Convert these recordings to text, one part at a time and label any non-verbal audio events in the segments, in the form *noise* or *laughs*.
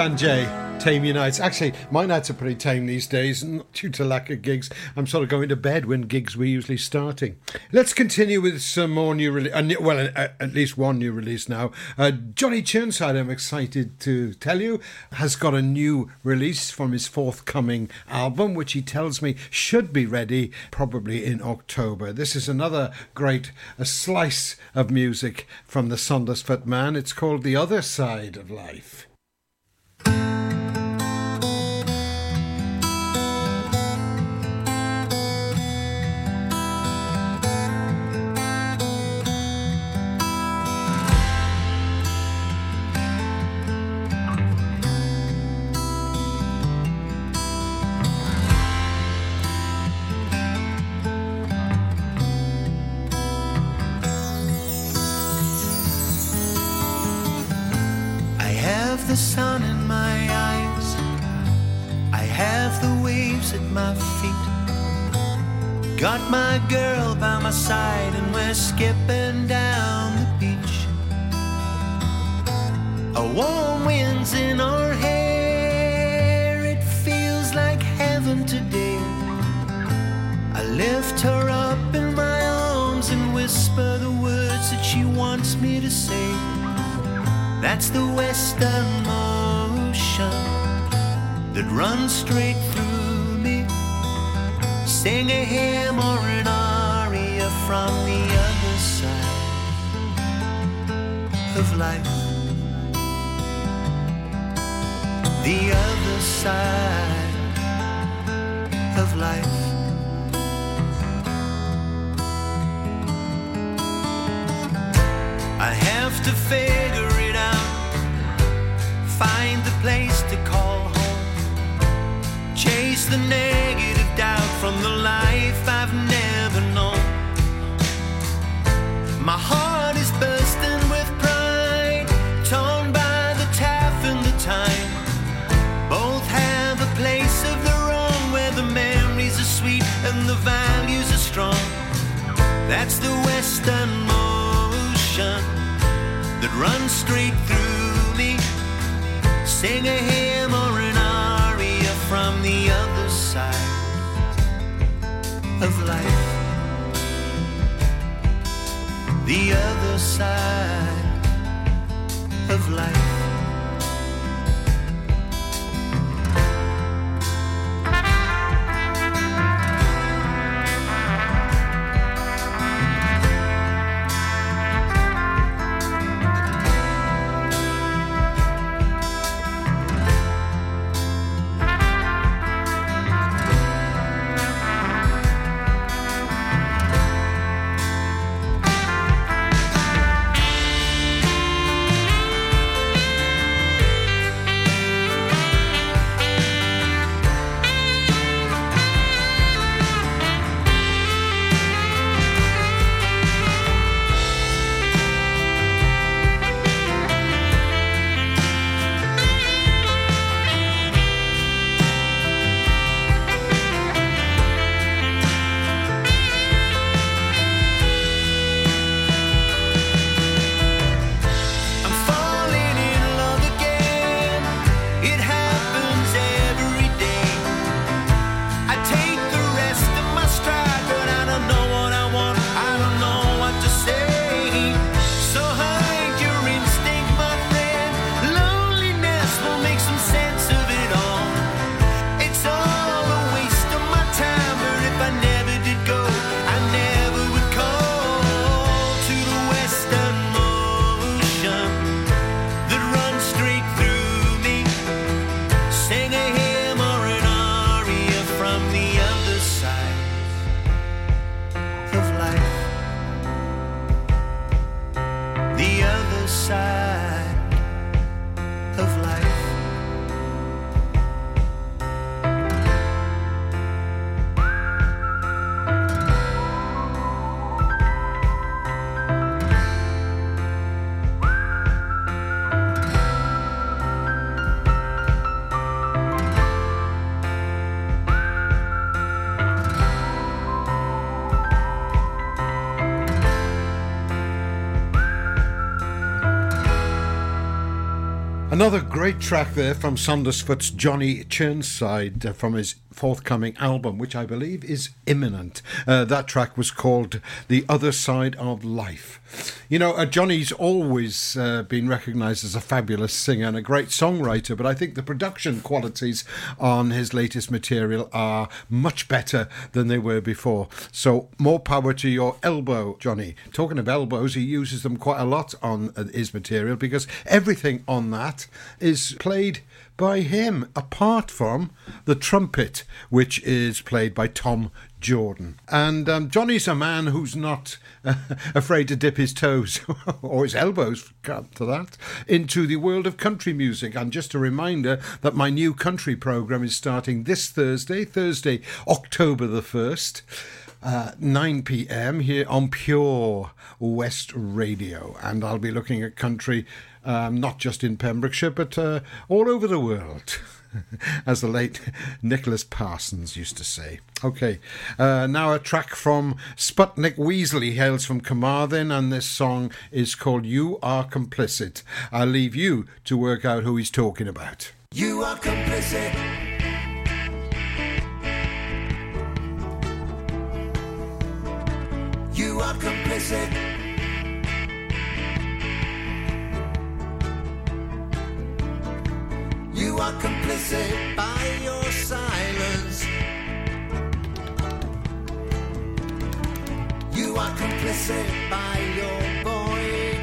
Jan J. Tame your nights. Actually, my nights are pretty tame these days, not due to lack of gigs. I'm sort of going to bed when gigs were usually starting. Let's continue with some more new release. Uh, well, uh, at least one new release now. Uh, Johnny Chirnside, I'm excited to tell you, has got a new release from his forthcoming album, which he tells me should be ready probably in October. This is another great a slice of music from the Saundersfoot Man. It's called The Other Side of Life. Sing a hymn or an aria from the other side of life. The other side. Great track there from Saundersfoot's Johnny Chirnside uh, from his forthcoming album, which I believe is imminent. Uh, that track was called The Other Side of Life. You know, uh, Johnny's always uh, been recognised as a fabulous singer and a great songwriter, but I think the production qualities on his latest material are much better than they were before. So, more power to your elbow, Johnny. Talking of elbows, he uses them quite a lot on uh, his material because everything on that is played by him, apart from the trumpet, which is played by Tom Jordan. And um, Johnny's a man who's not uh, *laughs* afraid to dip his toes, *laughs* or his elbows, to that, into the world of country music. And just a reminder that my new country program is starting this Thursday, Thursday, October the 1st. Uh, 9 p.m. here on Pure West Radio, and I'll be looking at country um, not just in Pembrokeshire, but uh, all over the world. *laughs* As the late Nicholas Parsons used to say. Okay, uh, now a track from Sputnik Weasley hails from Carmarthen, and this song is called You Are Complicit. I'll leave you to work out who he's talking about. You are complicit. You are complicit by your silence. You are complicit by your void.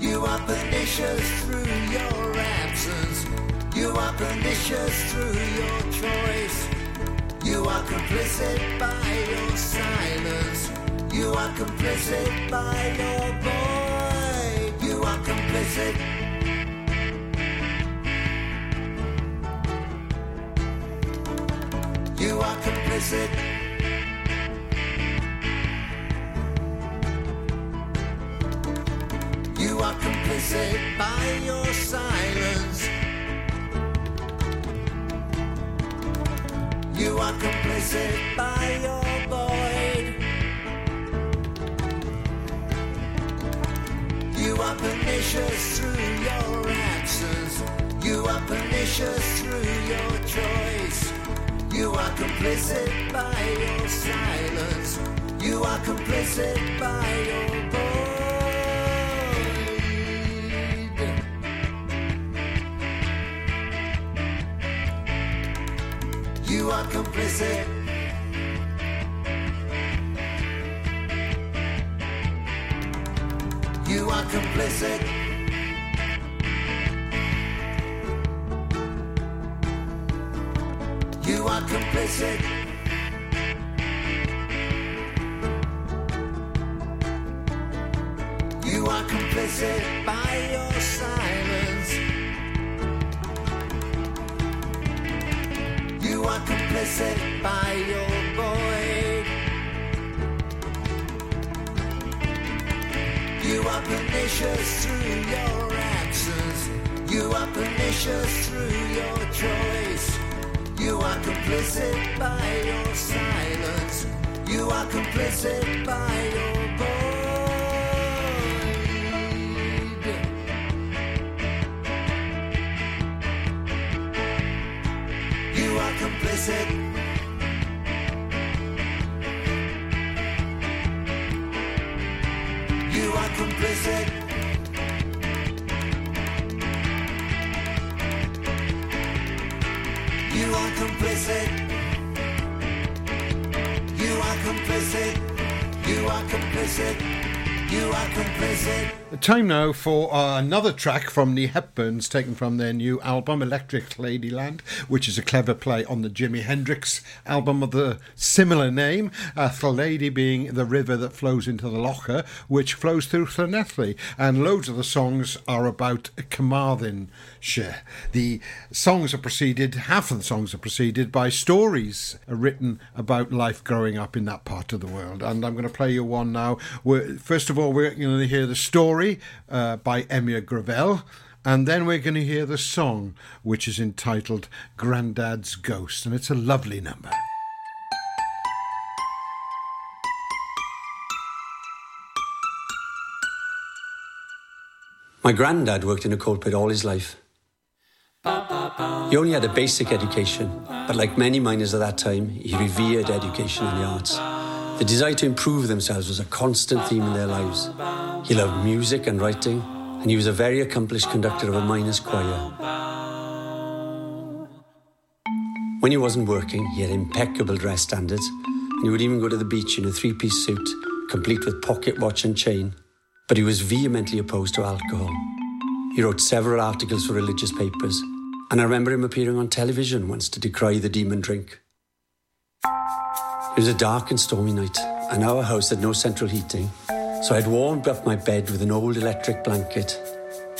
You are pernicious through your absence. You are pernicious through your choice. You are complicit by your silence. You are complicit by your void you are complicit. You are complicit. You are complicit by your silence. You are complicit by your void. You are pernicious through your actions. You are pernicious through your choice. You are complicit by your silence. You are complicit by your void. You are complicit. You are complicit. You are complicit. You are complicit by your silence. Are by your You are pernicious through your actions. You are pernicious through your choice. You are complicit by your silence. You are complicit by your You are Time now for uh, another track from the Hepburns, taken from their new album, Electric Ladyland, which is a clever play on the Jimi Hendrix album of the similar name, uh, Lliedi being the river that flows into the Loughor, which flows through Llanelli. And loads of the songs are about Carmarthenshire. The songs are preceded, half of the songs are preceded by stories written about life growing up in that part of the world. And I'm going to play you one now. We're, first of all, we're going to hear the story uh, by Emyr Greville. And then we're going to hear the song, which is entitled Grandad's Ghost. And it's a lovely number. My granddad worked in a coal pit all his life. He only had a basic education, but like many miners at that time, he revered education and the arts. The desire to improve themselves was a constant theme in their lives. He loved music and writing, and he was a very accomplished conductor of a miners' choir. When he wasn't working, he had impeccable dress standards, and he would even go to the beach in a three piece suit, complete with pocket watch and chain. But he was vehemently opposed to alcohol. He wrote several articles for religious papers, and I remember him appearing on television once to decry the demon drink. It was a dark and stormy night, and our house had no central heating, so I'd warmed up my bed with an old electric blanket.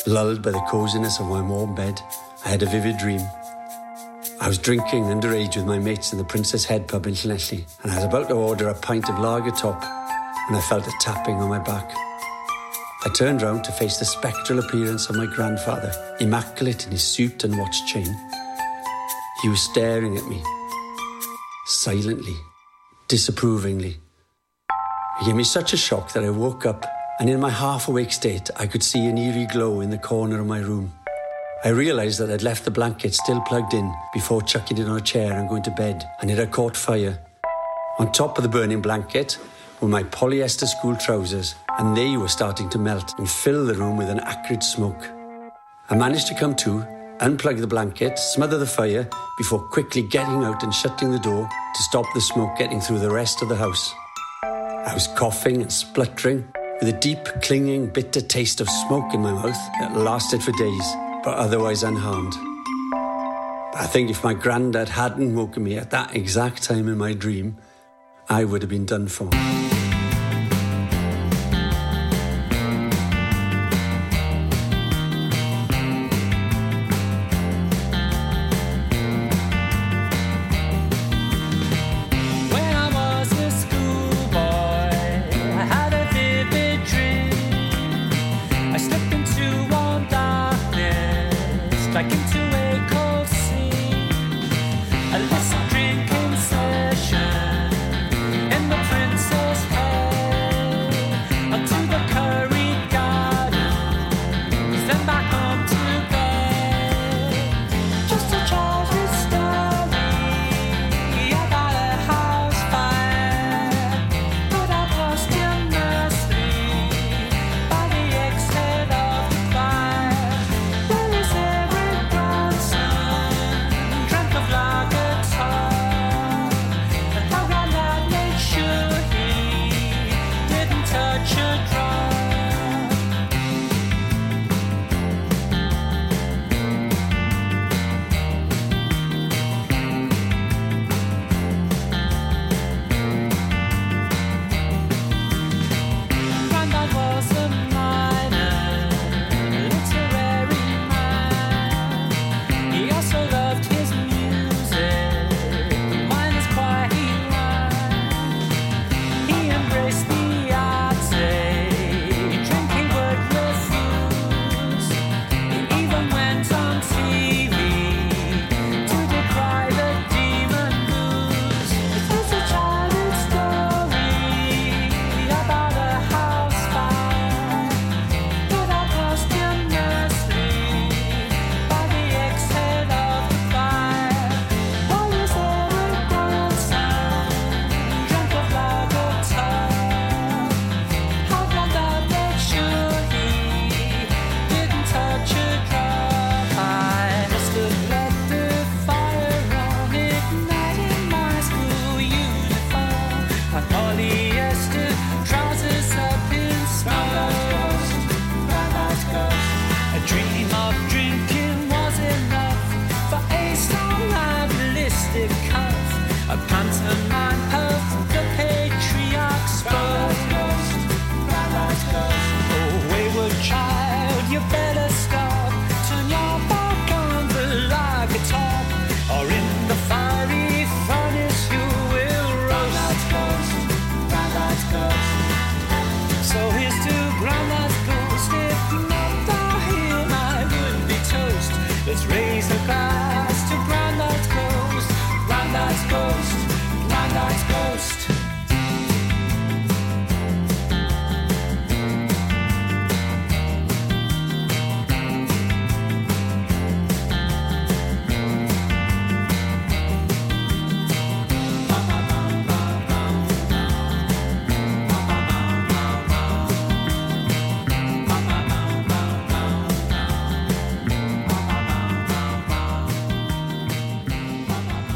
Lulled by the coziness of my warm bed, I had a vivid dream. I was drinking underage with my mates in the Princess Head pub in Llanelli, and I was about to order a pint of lager top when I felt a tapping on my back. I turned round to face the spectral appearance of my grandfather, immaculate in his suit and watch chain. He was staring at me, silently disapprovingly. It gave me such a shock that I woke up, and in my half awake state, I could see an eerie glow in the corner of my room. I realised that I'd left the blanket still plugged in before chucking it on a chair and going to bed, and it had caught fire. On top of the burning blanket were my polyester school trousers, and they were starting to melt and fill the room with an acrid smoke. I managed to come to unplug the blanket, smother the fire before quickly getting out and shutting the door to stop the smoke getting through the rest of the house. I was coughing and spluttering with a deep, clinging, bitter taste of smoke in my mouth that lasted for days, but otherwise unharmed. I think if my granddad hadn't woken me at that exact time in my dream, I would have been done for.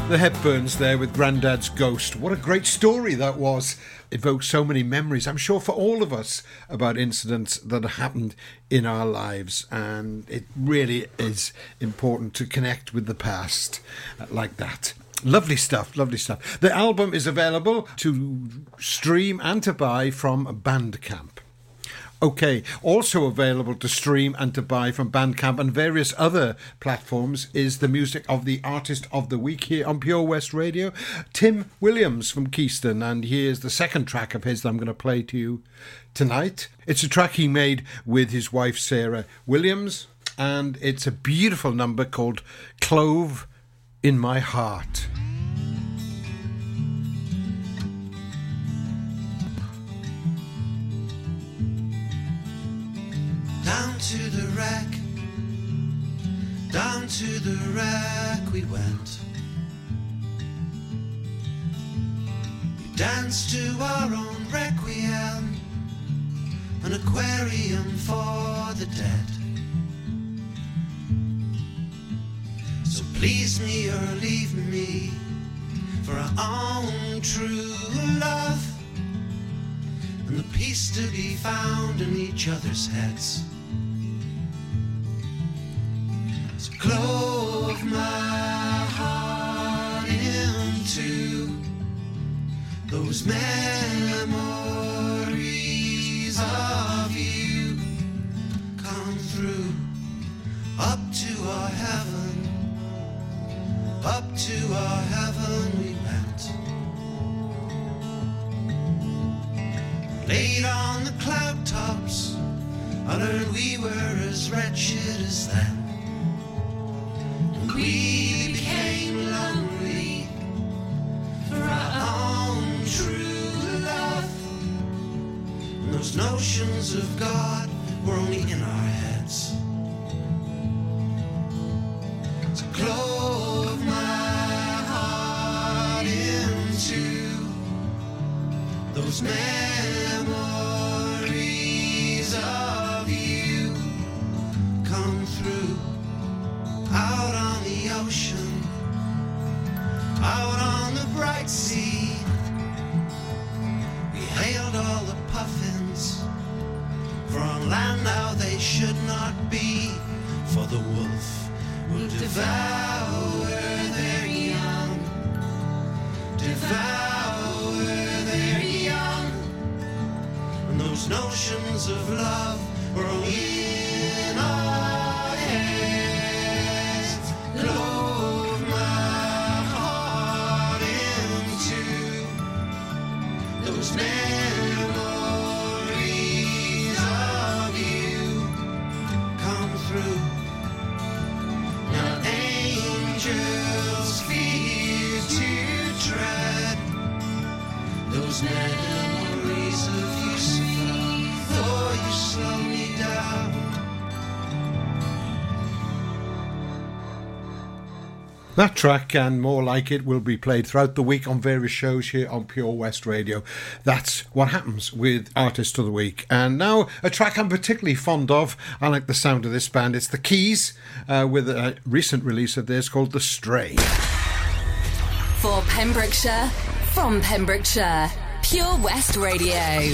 The Hepburns there with Grandad's Ghost. What a great story that was. Evokes so many memories, I'm sure, for all of us about incidents that happened in our lives. And it really is important to connect with the past like that. Lovely stuff, lovely stuff. The album is available to stream and to buy from Bandcamp. Okay, also available to stream and to buy from Bandcamp and various other platforms is the music of the artist of the week here on Pure West Radio, Tim Williams from Keystone. And here's the second track of his that I'm going to play to you tonight. It's a track he made with his wife Sarah Williams, and it's a beautiful number called Clove in My Heart. To the wreck, down to the wreck we went. We danced to our own requiem, an aquarium for the dead. So please me or leave me for our own true love and the peace to be found in each other's heads. Clove my heart into those memories of you. Come through up to our heaven, up to our heaven we went. Laid on the cloud tops, I learned we were as wretched as them. We became lonely for our own true love. And those notions of God were only in our heads. That track and more like it will be played throughout the week on various shows here on Pure West Radio. That's what happens with Artist of the Week. And now, a track I'm particularly fond of. I like the sound of this band. It's The Keys uh, with a recent release of theirs called The Stray. For Pembrokeshire, from Pembrokeshire, Pure West Radio.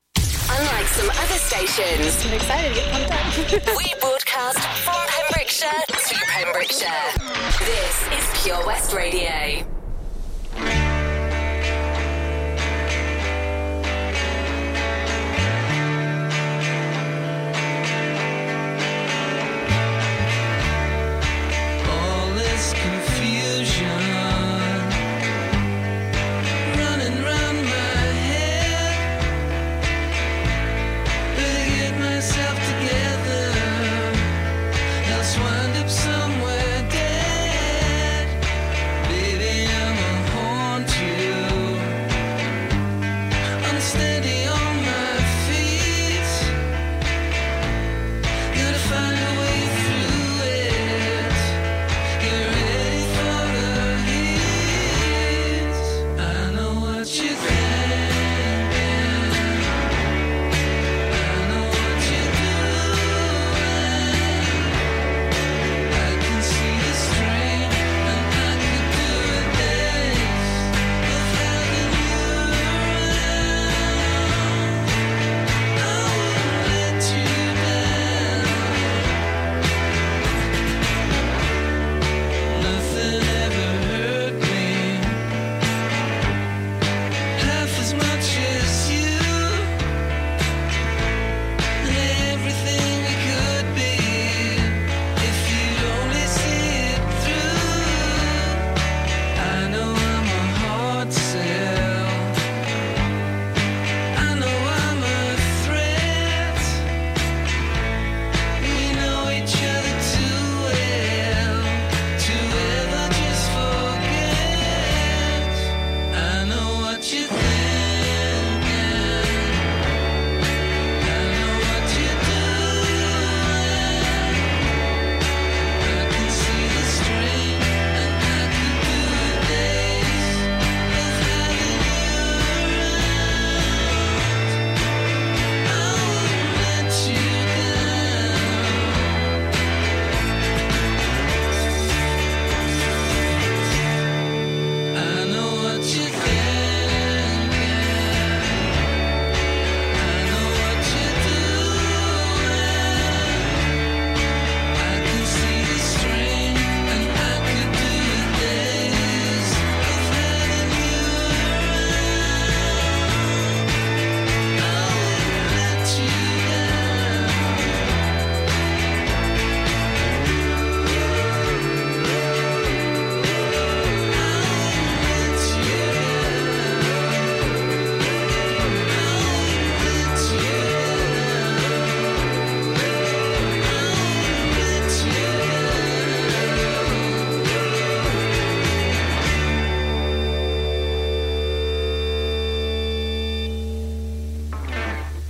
Unlike some other stations, I'm excited to get pumped up. we broadcast from Pembrokeshire to Pembrokeshire. This is Pure West Radio. All this confusion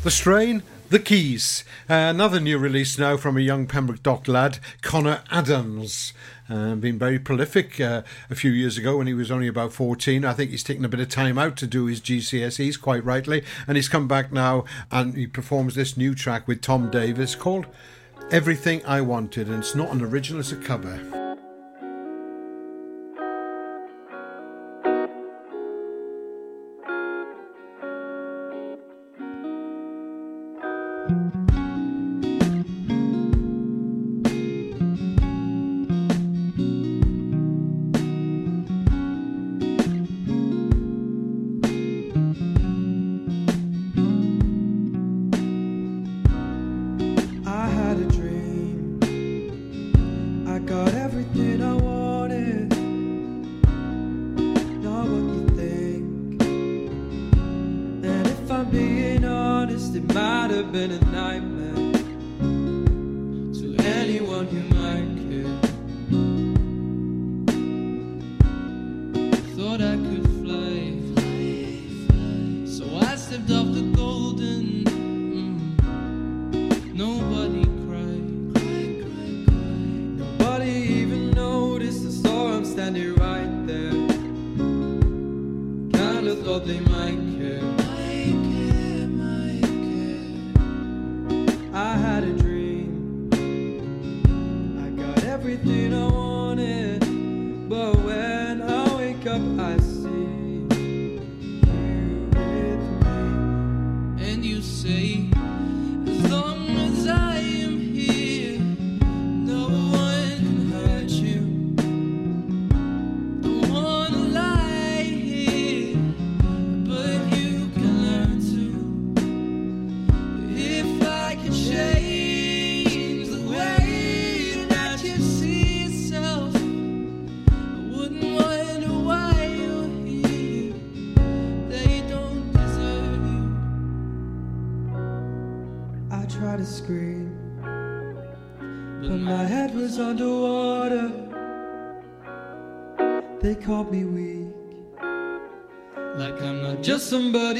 The Strain, The Keys. Uh, another new release now from a young Pembroke Dock lad, Connor Adams. Uh, been very prolific uh, a few years ago when he was only about 14. I think he's taken a bit of time out to do his GCSEs, quite rightly. And he's come back now and he performs this new track with Tom Davis called Everything I Wanted. And it's not an original, it's a cover. I'm not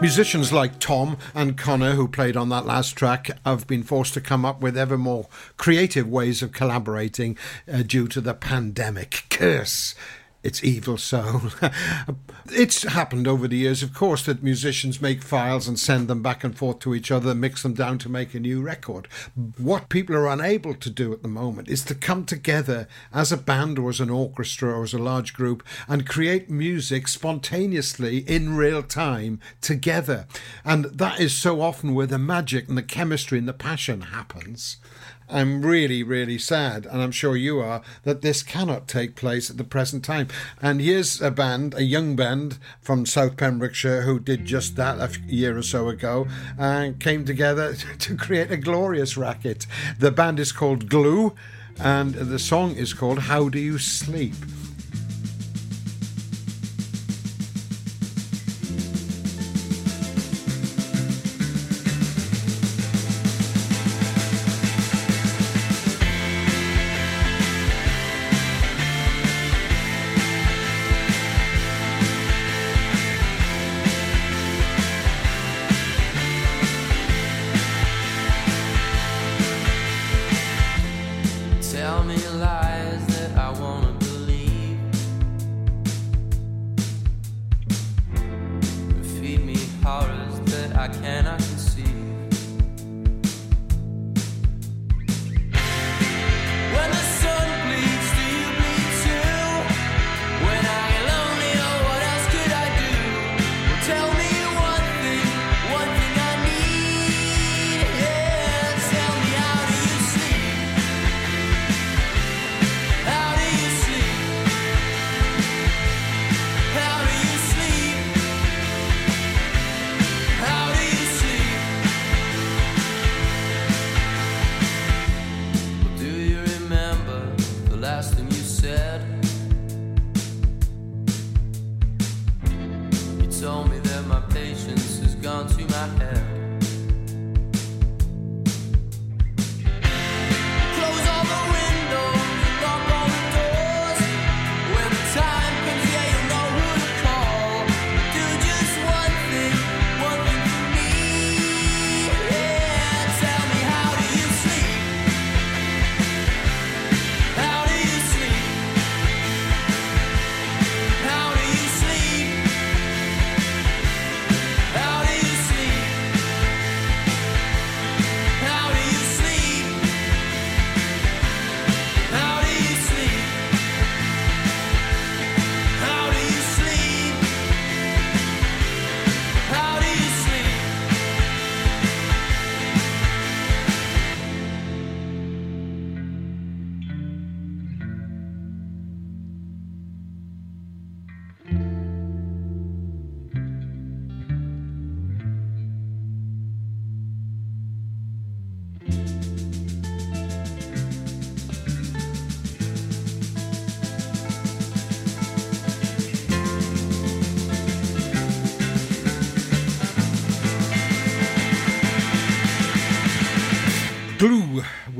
Musicians like Tom and Connor, who played on that last track, have been forced to come up with ever more creative ways of collaborating uh, due to the pandemic. Curse! It's evil soul. *laughs* it's happened over the years, of course, that musicians make files and send them back and forth to each other, mix them down to make a new record. What people are unable to do at the moment is to come together as a band or as an orchestra or as a large group and create music spontaneously in real time together. And that is so often where the magic and the chemistry and the passion happens. I'm really, really sad, and I'm sure you are, that this cannot take place at the present time. And here's a band, a young band from South Pembrokeshire, who did just that a year or so ago and came together *laughs* to create a glorious racket. The band is called Glue, and the song is called How Do You Sleep?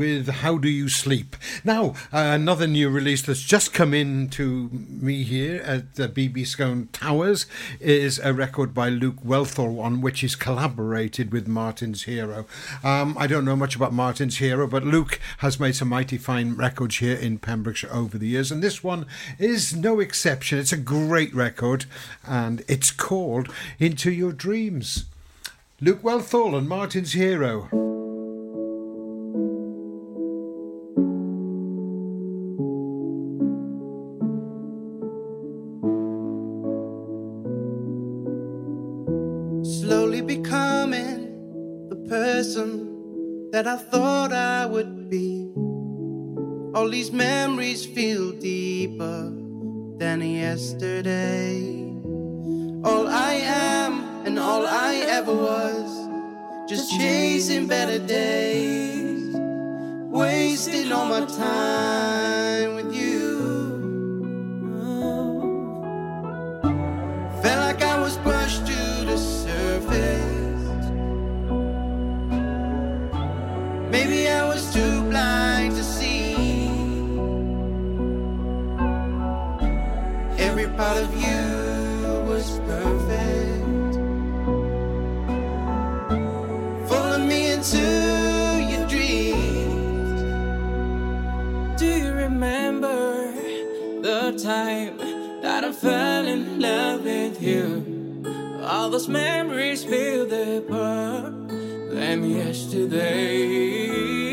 With How Do You Sleep. Now, uh, another new release that's just come in to me here at the BB Skone Towers is a record by Luke Wellthall on which he's collaborated with Martin's Hero. Um, I don't know much about Martin's Hero, but Luke has made some mighty fine records here in Pembrokeshire over the years, and this one is no exception. It's a great record, and it's called Into Your Dreams. Luke Wellthall and Martin's Hero. Yesterday. All I am and all I ever was, just chasing better days, wasting all my time time that I fell in love with you? All those memories feel deeper than yesterday.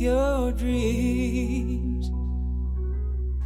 Your dreams.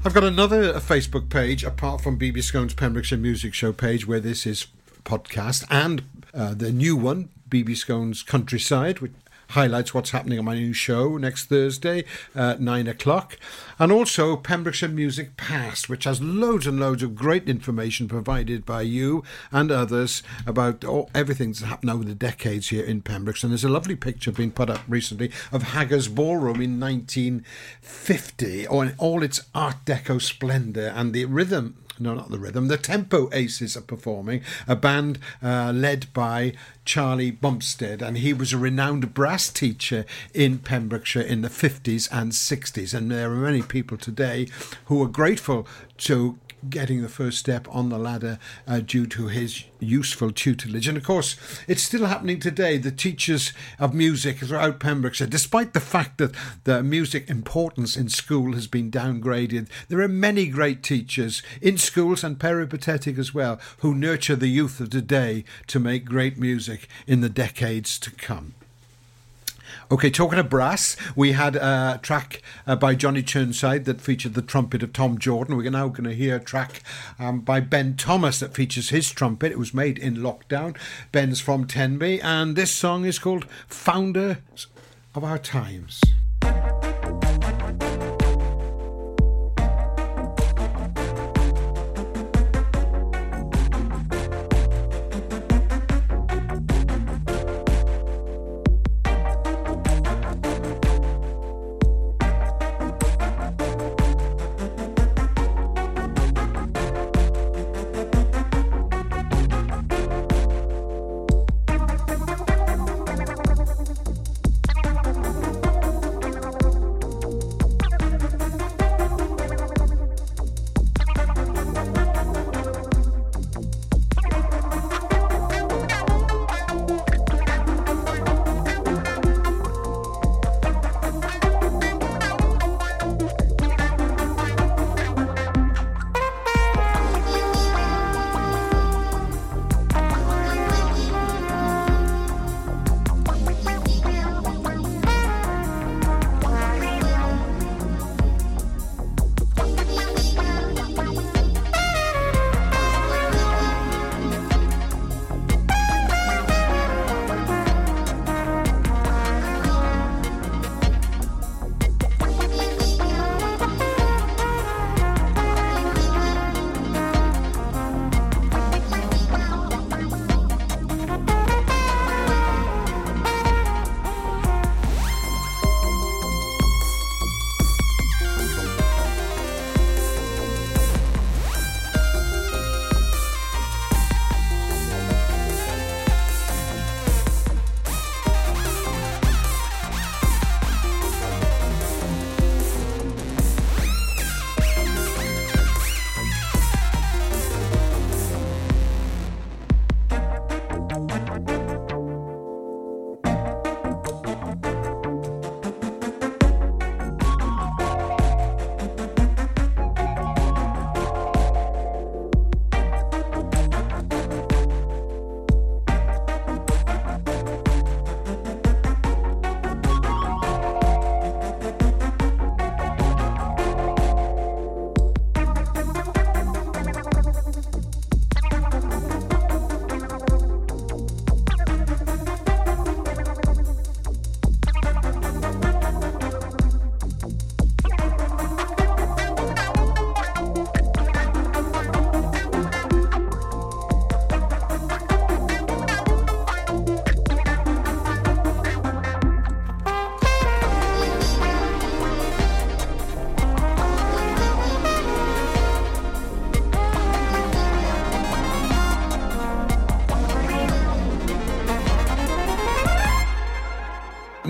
I've got another Facebook page apart from BB Skone's Pembrokeshire Music Show page where this is podcast and uh, the new one, BB Skone's Countryside, which highlights what's happening on my new show next Thursday at nine o'clock. And also Pembrokeshire Music Past, which has loads and loads of great information provided by you and others about all, everything that's happened over the decades here in Pembrokeshire. And there's a lovely picture being put up recently of Haggard's Ballroom in 1950, or in all its Art Deco splendour and the rhythm no, not the rhythm. The Tempo Aces are performing, a band uh, led by Charlie Bumpstead, and he was a renowned brass teacher in Pembrokeshire in the 50s and 60s. And there are many people today who are grateful to getting the first step on the ladder uh, due to his useful tutelage. And of course, it's still happening today. The teachers of music throughout Pembrokeshire, despite the fact that the music importance in school has been downgraded, there are many great teachers in schools and peripatetic as well who nurture the youth of today to make great music in the decades to come. Okay, talking of brass, we had a track uh, by Johnny Churnside that featured the trumpet of Tom Jordan. We're now going to hear a track um, by Ben Thomas that features his trumpet. It was made in lockdown. Ben's from Tenby, and this song is called Founders of Our Times.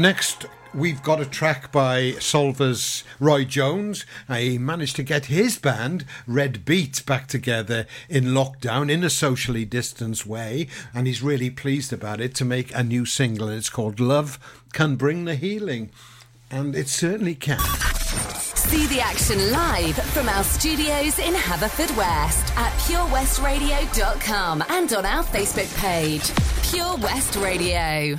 Next, we've got a track by Solva's Roy Jones. He managed to get his band, Red Beat, back together in lockdown in a socially distanced way, and he's really pleased about it to make a new single. It's called Love Can Bring the Healing, and it certainly can. See the action live from our studios in Haverfordwest at purewestradio.com and on our Facebook page, Pure West Radio.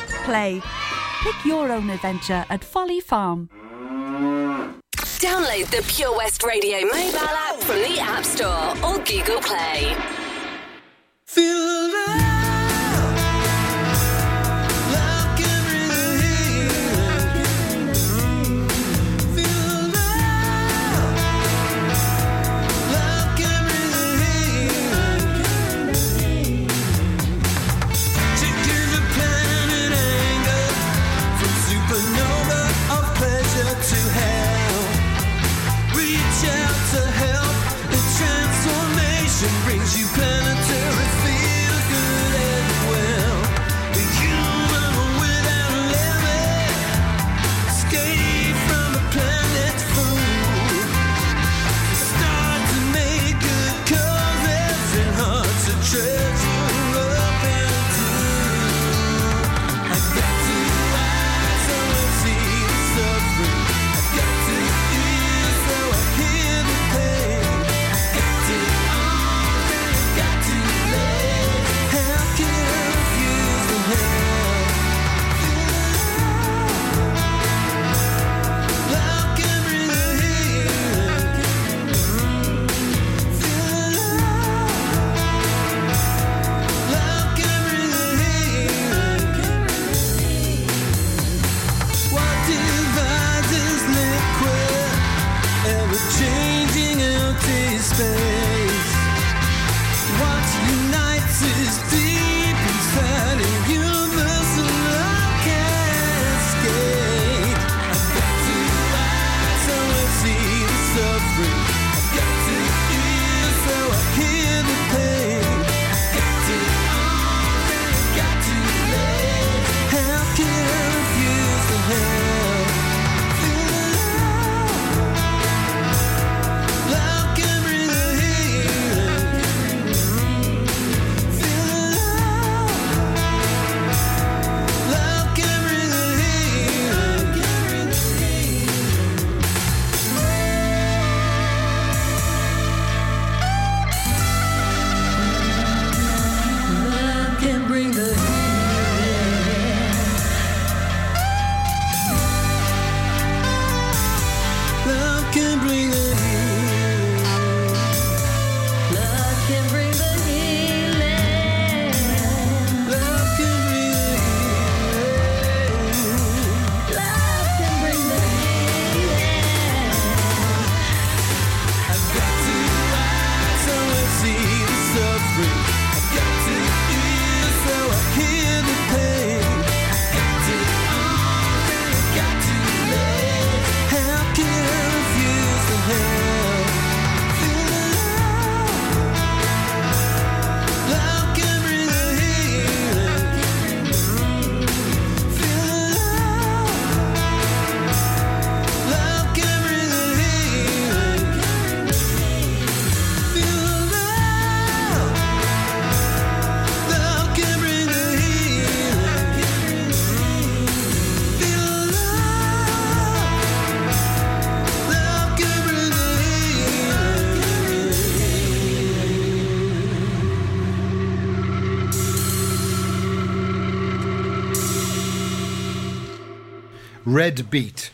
play. Pick your own adventure at Folly Farm. Download the Pure West Radio mobile app from the App Store or Google Play. Feel Red Beat.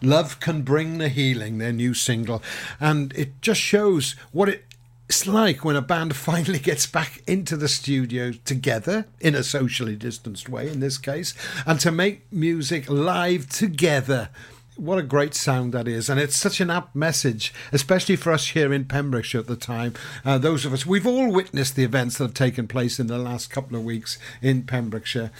Love Can Bring the Healing, their new single. And it just shows what it's like when a band *laughs* finally gets back into the studio together, in a socially distanced way in this case, and to make music live together. What a great sound that is. And it's such an apt message, especially for us here in Pembrokeshire at the time. Uh, those of us, we've all witnessed the events that have taken place in the last couple of weeks in Pembrokeshire.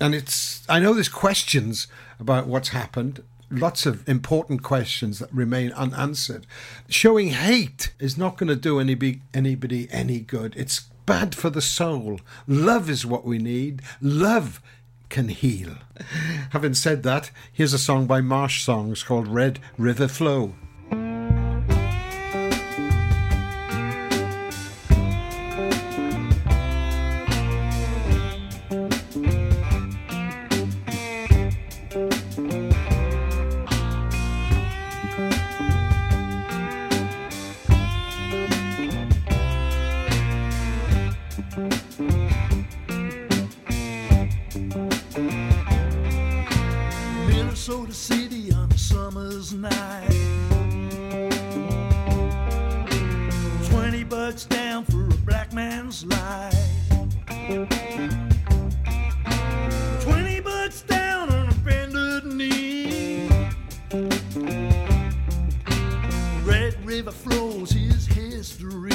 And it's, I know there's questions about what's happened, lots of important questions that remain unanswered. Showing hate is not going to do anybody, anybody any good. It's bad for the soul. Love is what we need. Love can heal. *laughs* Having said that, here's a song by Marsh Songs called Red River Flow. Twenty bucks down for a black man's life. Twenty bucks down on a bended knee. Red River flows his history.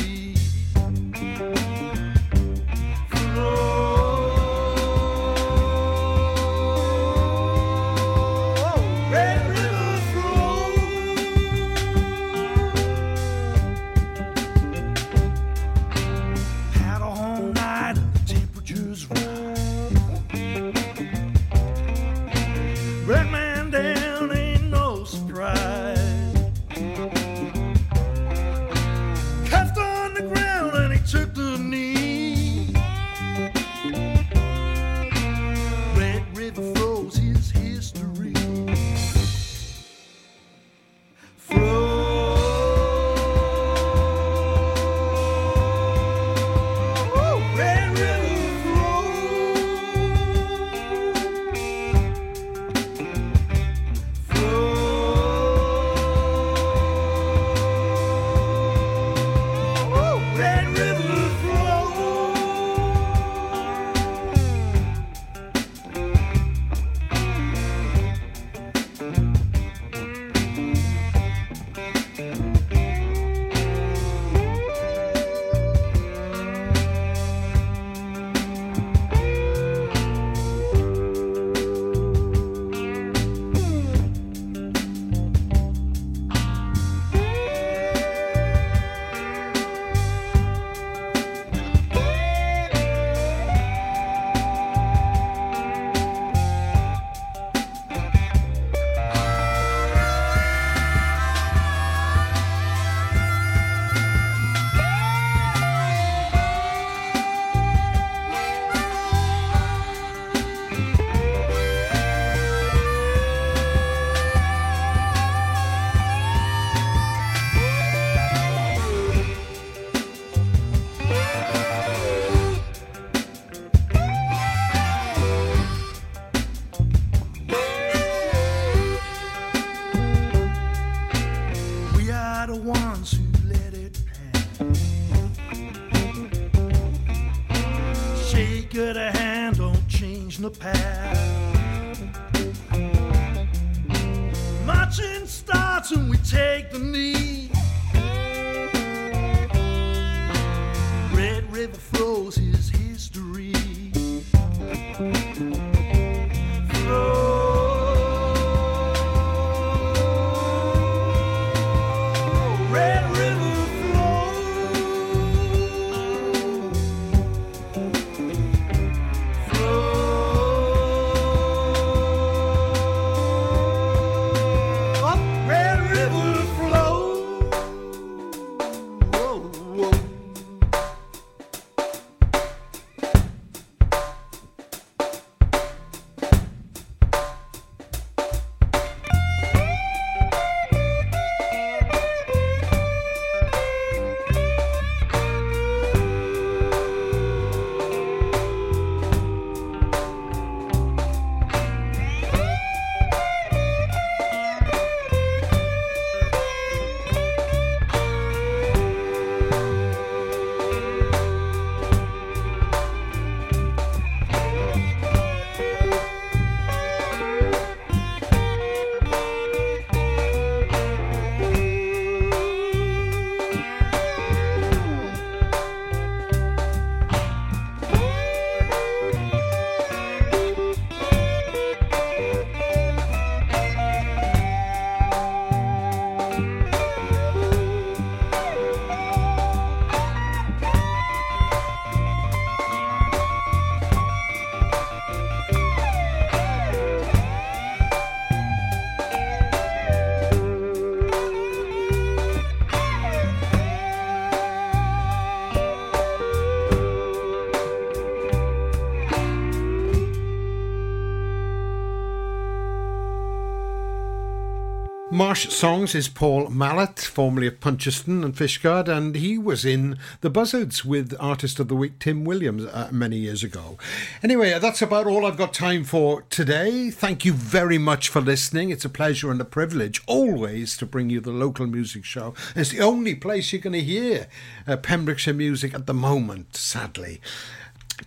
Marsh Songs is Paul Mallet, formerly of Puncheston and Fishguard, and he was in The Buzzards with Artist of the Week Tim Williams uh, many years ago. Anyway, that's about all I've got time for today. Thank you very much for listening. It's a pleasure and a privilege always to bring you the local music show. It's the only place you're going to hear uh, Pembrokeshire music at the moment, sadly.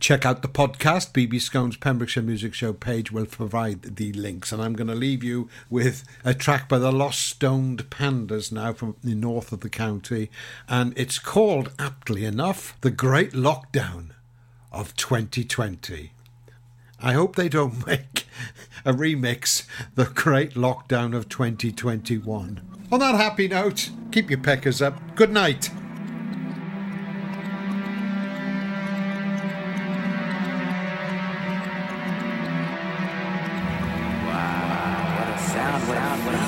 Check out the podcast. BB Skone's Pembrokeshire Music Show page will provide the links. And I'm going to leave you with a track by the Lost Stoned Pandas now from the north of the county. And it's called, aptly enough, The Great Lockdown of 2020. I hope they don't *laughs* make a remix, The Great Lockdown of 2021. On that happy note, keep your peckers up. Good night. Soundwave. Soundwave.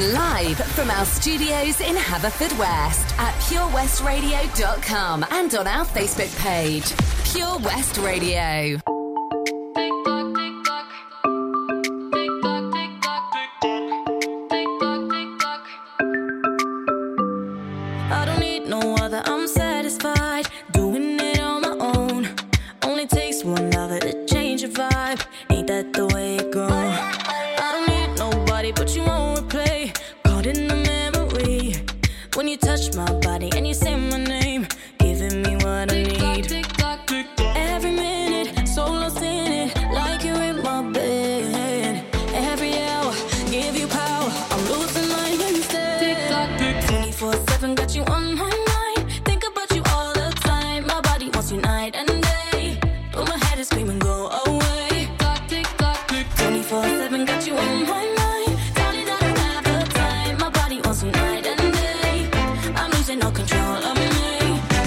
Live from our studios in Haverfordwest at purewestradio.com and on our Facebook page, Pure West Radio.